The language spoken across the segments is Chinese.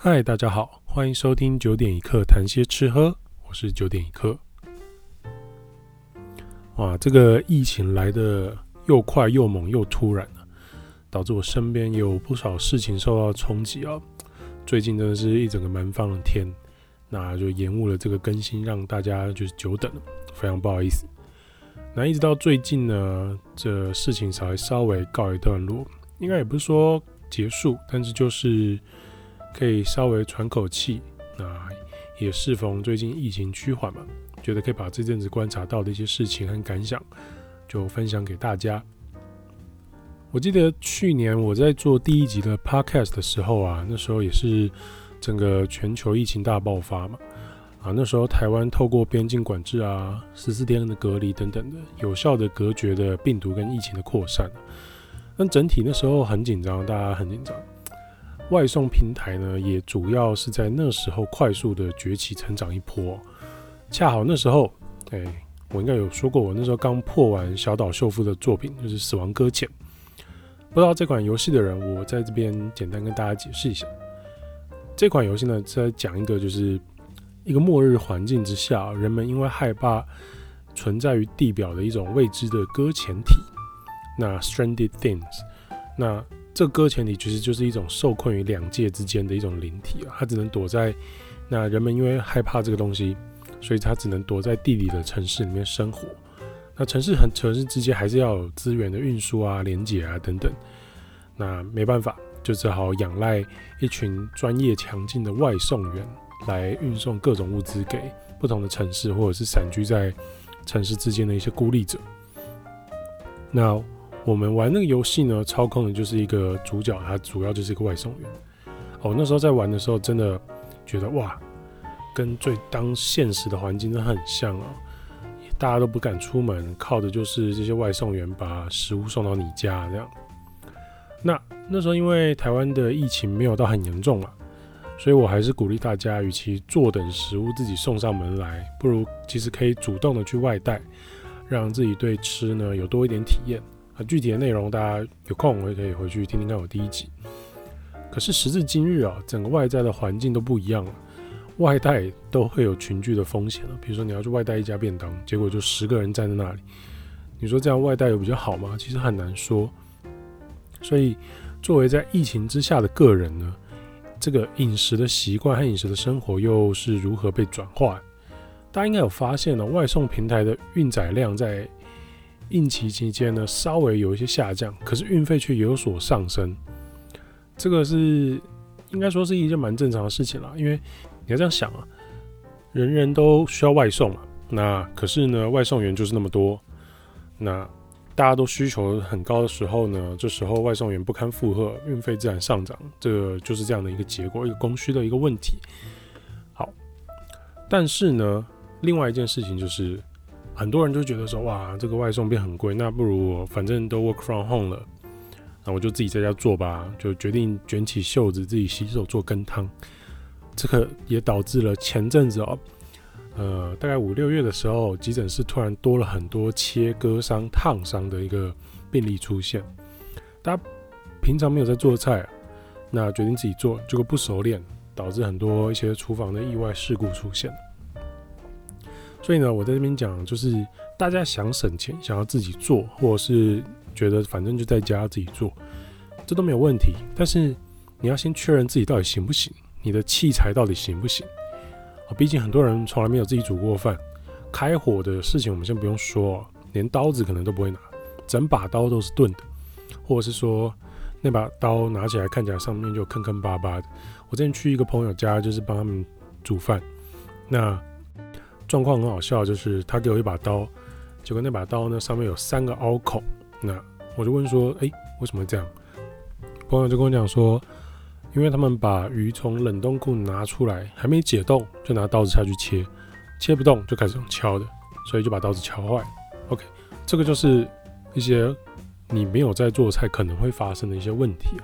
嗨，大家好，欢迎收听九点一刻谈些吃喝，我是九点一刻。哇，这个疫情来得又快又猛又突然，导致我身边有不少事情受到冲击啊。最近真的是一整个蛮放的天，那就延误了这个更新，让大家就是久等了，非常不好意思。那一直到最近呢，这事情才稍微告一段落，应该也不是说结束，但是就是。可以稍微喘口气，那也适逢最近疫情趋缓嘛，觉得可以把这阵子观察到的一些事情和感想，就分享给大家。我记得去年我在做第一集的 podcast 的时候啊，那时候也是整个全球疫情大爆发嘛，啊，那时候台湾透过边境管制啊、十四天的隔离等等的，有效的隔绝的病毒跟疫情的扩散。但整体那时候很紧张，大家很紧张。外送平台呢，也主要是在那时候快速的崛起成长一波。恰好那时候，哎、我应该有说过，我那时候刚破完小岛秀夫的作品，就是《死亡搁浅》。不知道这款游戏的人，我在这边简单跟大家解释一下。这款游戏呢，在讲一个就是一个末日环境之下，人们因为害怕存在于地表的一种未知的搁浅体，那 Stranded Things，那。这个搁浅体其实就是一种受困于两界之间的一种灵体啊，它只能躲在那人们因为害怕这个东西，所以它只能躲在地理的城市里面生活。那城市和城市之间还是要有资源的运输啊、连接啊等等。那没办法，就只好仰赖一群专业强劲的外送员来运送各种物资给不同的城市，或者是散居在城市之间的一些孤立者。那。我们玩那个游戏呢，操控的就是一个主角，他主要就是一个外送员。哦，那时候在玩的时候，真的觉得哇，跟最当现实的环境都很像哦。大家都不敢出门，靠的就是这些外送员把食物送到你家这样。那那时候因为台湾的疫情没有到很严重嘛，所以我还是鼓励大家，与其坐等食物自己送上门来，不如其实可以主动的去外带，让自己对吃呢有多一点体验。具体的内容大家有空我也可以回去听听看我第一集。可是时至今日啊，整个外在的环境都不一样了，外带都会有群聚的风险了。比如说你要去外带一家便当，结果就十个人站在那里，你说这样外带有比较好吗？其实很难说。所以作为在疫情之下的个人呢，这个饮食的习惯和饮食的生活又是如何被转化？大家应该有发现呢，外送平台的运载量在。疫情期间呢，稍微有一些下降，可是运费却有所上升。这个是应该说是一件蛮正常的事情啦，因为你要这样想啊，人人都需要外送嘛。那可是呢，外送员就是那么多，那大家都需求很高的时候呢，这时候外送员不堪负荷，运费自然上涨。这就是这样的一个结果，一个供需的一个问题。好，但是呢，另外一件事情就是。很多人就觉得说，哇，这个外送变很贵，那不如我反正都 work from home 了，那我就自己在家做吧，就决定卷起袖子自己洗手做羹汤。这个也导致了前阵子哦，呃，大概五六月的时候，急诊室突然多了很多切割伤、烫伤的一个病例出现。大家平常没有在做菜，那决定自己做，结果不熟练，导致很多一些厨房的意外事故出现。所以呢，我在这边讲，就是大家想省钱，想要自己做，或者是觉得反正就在家自己做，这都没有问题。但是你要先确认自己到底行不行，你的器材到底行不行啊？毕竟很多人从来没有自己煮过饭，开火的事情我们先不用说，连刀子可能都不会拿，整把刀都是钝的，或者是说那把刀拿起来看起来上面就坑坑巴巴的。我之前去一个朋友家，就是帮他们煮饭，那。状况很好笑，就是他给我一把刀，结果那把刀呢，上面有三个凹孔。那我就问说：“哎、欸，为什么会这样？”朋友就跟我讲说：“因为他们把鱼从冷冻库拿出来，还没解冻，就拿刀子下去切，切不动就开始用敲的，所以就把刀子敲坏。”OK，这个就是一些你没有在做菜可能会发生的一些问题，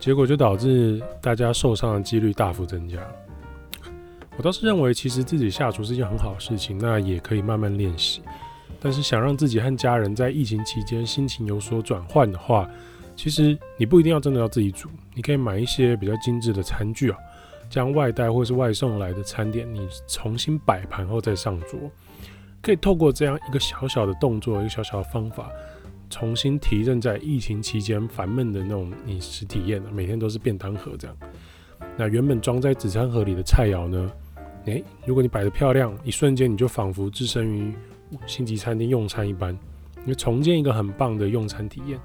结果就导致大家受伤的几率大幅增加。我倒是认为，其实自己下厨是一件很好的事情，那也可以慢慢练习。但是想让自己和家人在疫情期间心情有所转换的话，其实你不一定要真的要自己煮，你可以买一些比较精致的餐具啊，将外带或是外送来的餐点你重新摆盘后再上桌，可以透过这样一个小小的动作，一个小小的方法，重新提振在疫情期间烦闷的那种饮食体验，每天都是便当盒这样。那原本装在纸餐盒里的菜肴呢？诶，如果你摆得漂亮，一瞬间你就仿佛置身于星级餐厅用餐一般，你重建一个很棒的用餐体验，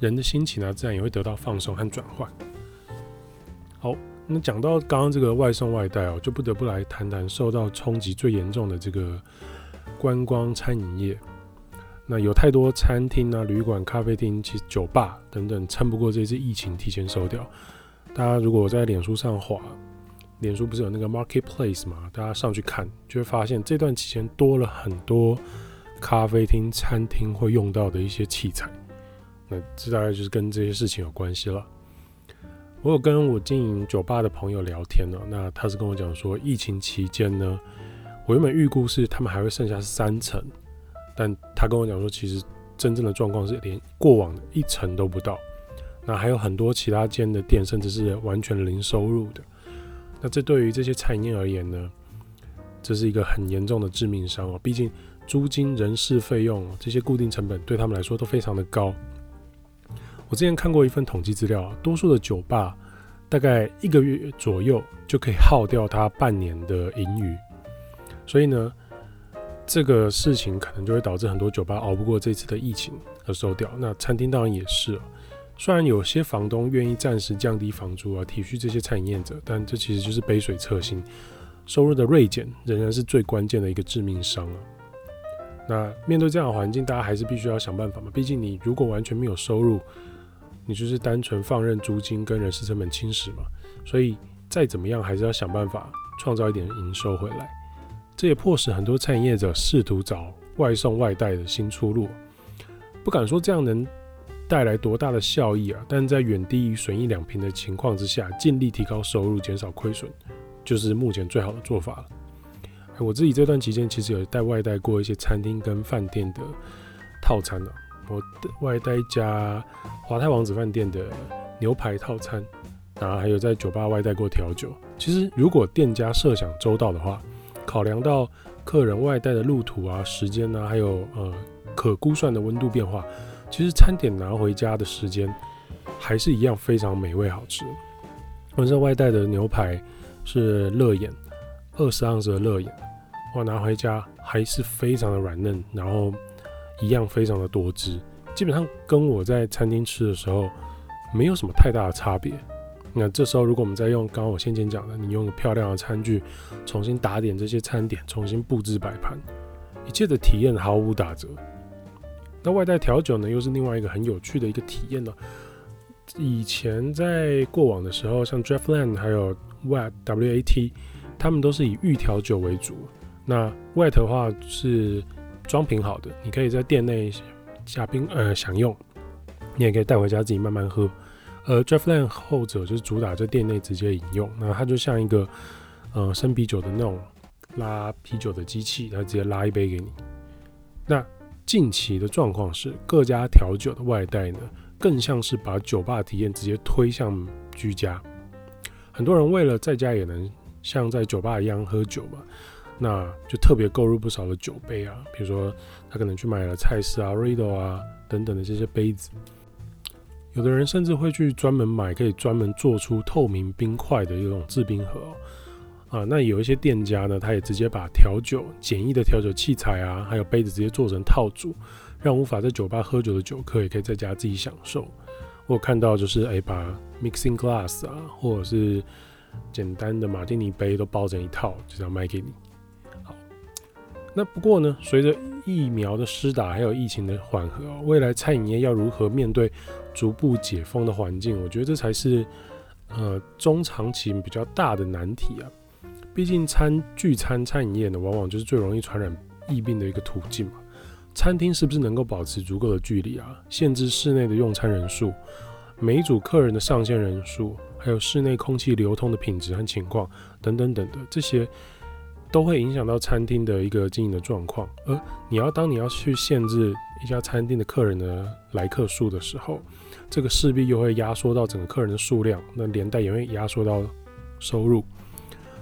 人的心情呢，自然也会得到放松和转换。好，那讲到刚刚这个外送外带哦，就不得不来谈谈受到冲击最严重的这个观光餐饮业。那有太多餐厅啊、旅馆、咖啡厅，其实酒吧等等，撑不过这次疫情，提前收掉。大家如果在脸书上滑，脸书不是有那个 Marketplace 嘛？大家上去看，就会发现这段期间多了很多咖啡厅、餐厅会用到的一些器材。那这大概就是跟这些事情有关系了。我有跟我经营酒吧的朋友聊天呢，那他是跟我讲说，疫情期间呢，我原本预估是他们还会剩下三成，但他跟我讲说，其实真正的状况是连过往的一成都不到。那还有很多其他间的店，甚至是完全零收入的。那这对于这些餐饮业而言呢，这是一个很严重的致命伤哦。毕竟租金、人事费用这些固定成本对他们来说都非常的高。我之前看过一份统计资料，多数的酒吧大概一个月左右就可以耗掉它半年的盈余。所以呢，这个事情可能就会导致很多酒吧熬不过这次的疫情而收掉。那餐厅当然也是。虽然有些房东愿意暂时降低房租啊，体恤这些餐饮业者，但这其实就是杯水车薪，收入的锐减仍然是最关键的一个致命伤啊。那面对这样的环境，大家还是必须要想办法嘛。毕竟你如果完全没有收入，你就是单纯放任租金跟人事成本侵蚀嘛。所以再怎么样，还是要想办法创造一点营收回来。这也迫使很多餐饮业者试图找外送外带的新出路。不敢说这样能带来多大的效益啊？但在远低于损益两平的情况之下，尽力提高收入，减少亏损，就是目前最好的做法了。我自己这段期间其实有带外带过一些餐厅跟饭店的套餐了、我外带一家华泰王子饭店的牛排套餐，然后还有在酒吧外带过调酒。其实如果店家设想周到的话，考量到客人外带的路途啊、时间啊，还有呃可估算的温度变化。其实餐点拿回家的时间还是一样非常美味好吃。我这外带的牛排是乐眼，二十盎司的乐眼，我拿回家还是非常的软嫩，然后一样非常的多汁，基本上跟我在餐厅吃的时候没有什么太大的差别。那这时候如果我们再用刚刚我先前讲的，你用漂亮的餐具重新打点这些餐点，重新布置摆盘，一切的体验毫无打折。那外带调酒呢，又是另外一个很有趣的一个体验了。以前在过往的时候，像 Draftland 还有 Wet W A T，他们都是以预调酒为主。那 Wet 的话是装瓶好的，你可以在店内加冰呃享用，你也可以带回家自己慢慢喝。而 Draftland 后者就是主打在店内直接饮用，那它就像一个呃生啤酒的那种拉啤酒的机器，它直接拉一杯给你。那近期的状况是，各家调酒的外带呢，更像是把酒吧体验直接推向居家。很多人为了在家也能像在酒吧一样喝酒嘛，那就特别购入不少的酒杯啊，比如说他可能去买了蔡司啊、Riedel 啊等等的这些杯子。有的人甚至会去专门买可以专门做出透明冰块的一种制冰盒。啊，那有一些店家呢，他也直接把调酒简易的调酒器材啊，还有杯子直接做成套组，让无法在酒吧喝酒的酒客也可以在家自己享受。我看到就是哎、把 mixing glass 啊，或者是简单的马丁尼杯都包成一套，就这样卖给你。好，那不过呢，随着疫苗的施打，还有疫情的缓和，未来餐饮业要如何面对逐步解封的环境，我觉得这才是呃中长期比较大的难题啊。毕竟餐聚餐餐饮业呢，往往就是最容易传染疫病的一个途径嘛。餐厅是不是能够保持足够的距离啊？限制室内的用餐人数，每一组客人的上限人数，还有室内空气流通的品质和情况等等等的这些，都会影响到餐厅的一个经营的状况。而你要当你要去限制一家餐厅的客人的来客数的时候，这个势必又会压缩到整个客人的数量，那连带也会压缩到收入。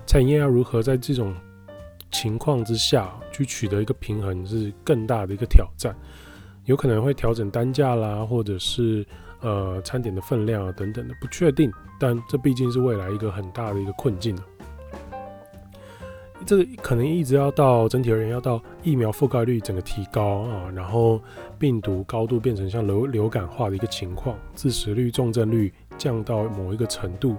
餐饮业要如何在这种情况之下去取得一个平衡，是更大的一个挑战。有可能会调整单价啦，或者是呃餐点的分量啊等等的，不确定。但这毕竟是未来一个很大的一个困境。这个可能一直要到整体而言，要到疫苗覆盖率整个提高啊，然后病毒高度变成像流流感化的一个情况，致死率、重症率降到某一个程度，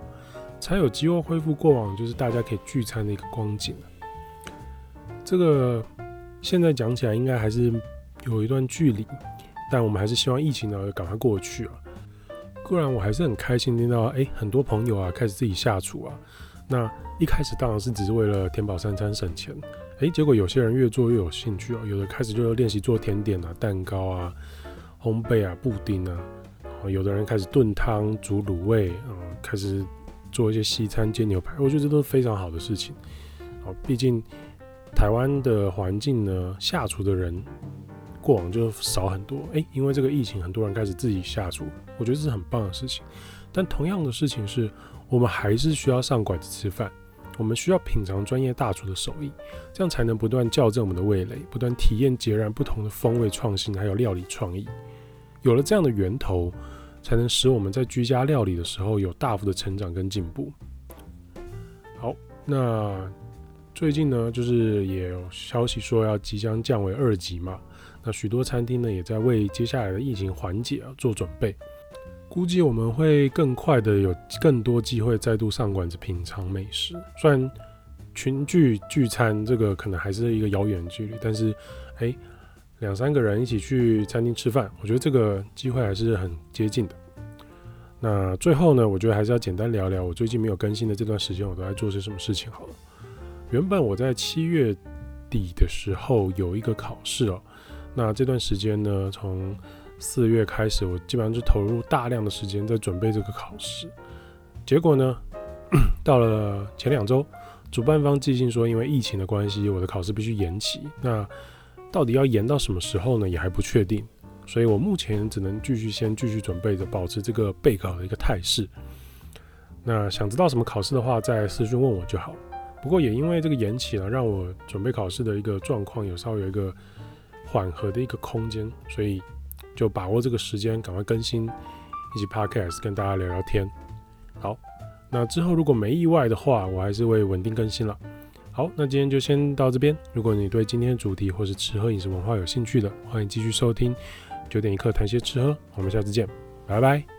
才有机会恢复过往就是大家可以聚餐的一个光景。这个现在讲起来应该还是有一段距离，但我们还是希望疫情呢赶快过去啊。固然我还是很开心听到，哎，很多朋友啊开始自己下厨啊。那一开始当然是只是为了填饱三餐省钱，哎，结果有些人越做越有兴趣哦，有的开始就练习做甜点啊、蛋糕啊、烘焙啊、布丁啊，有的人开始炖汤、煮卤味啊，开始做一些西餐、煎牛排，我觉得这都是非常好的事情。哦，毕竟台湾的环境呢，下厨的人过往就少很多，哎，因为这个疫情，很多人开始自己下厨，我觉得这是很棒的事情。但同样的事情是。我们还是需要上馆子吃饭，我们需要品尝专业大厨的手艺，这样才能不断校正我们的味蕾，不断体验截然不同的风味创新，还有料理创意。有了这样的源头，才能使我们在居家料理的时候有大幅的成长跟进步。好，那最近呢，就是也有消息说要即将降为二级嘛，那许多餐厅呢也在为接下来的疫情缓解啊做准备。估计我们会更快的有更多机会再度上馆子品尝美食。虽然群聚聚餐这个可能还是一个遥远距离，但是诶，两三个人一起去餐厅吃饭，我觉得这个机会还是很接近的。那最后呢，我觉得还是要简单聊聊我最近没有更新的这段时间，我都在做些什么事情好了。原本我在七月底的时候有一个考试哦，那这段时间呢，从四月开始，我基本上就投入大量的时间在准备这个考试。结果呢，到了前两周，主办方寄信说，因为疫情的关系，我的考试必须延期。那到底要延到什么时候呢？也还不确定。所以我目前只能继续先继续准备着，保持这个备考的一个态势。那想知道什么考试的话，再私讯问我就好。不过也因为这个延期了，让我准备考试的一个状况有稍微有一个缓和的一个空间，所以。就把握这个时间，赶快更新一起 Podcast，跟大家聊聊天。好，那之后如果没意外的话，我还是会稳定更新了。好，那今天就先到这边。如果你对今天的主题或是吃喝饮食文化有兴趣的，欢迎继续收听九点一刻谈些吃喝。我们下次见，拜拜。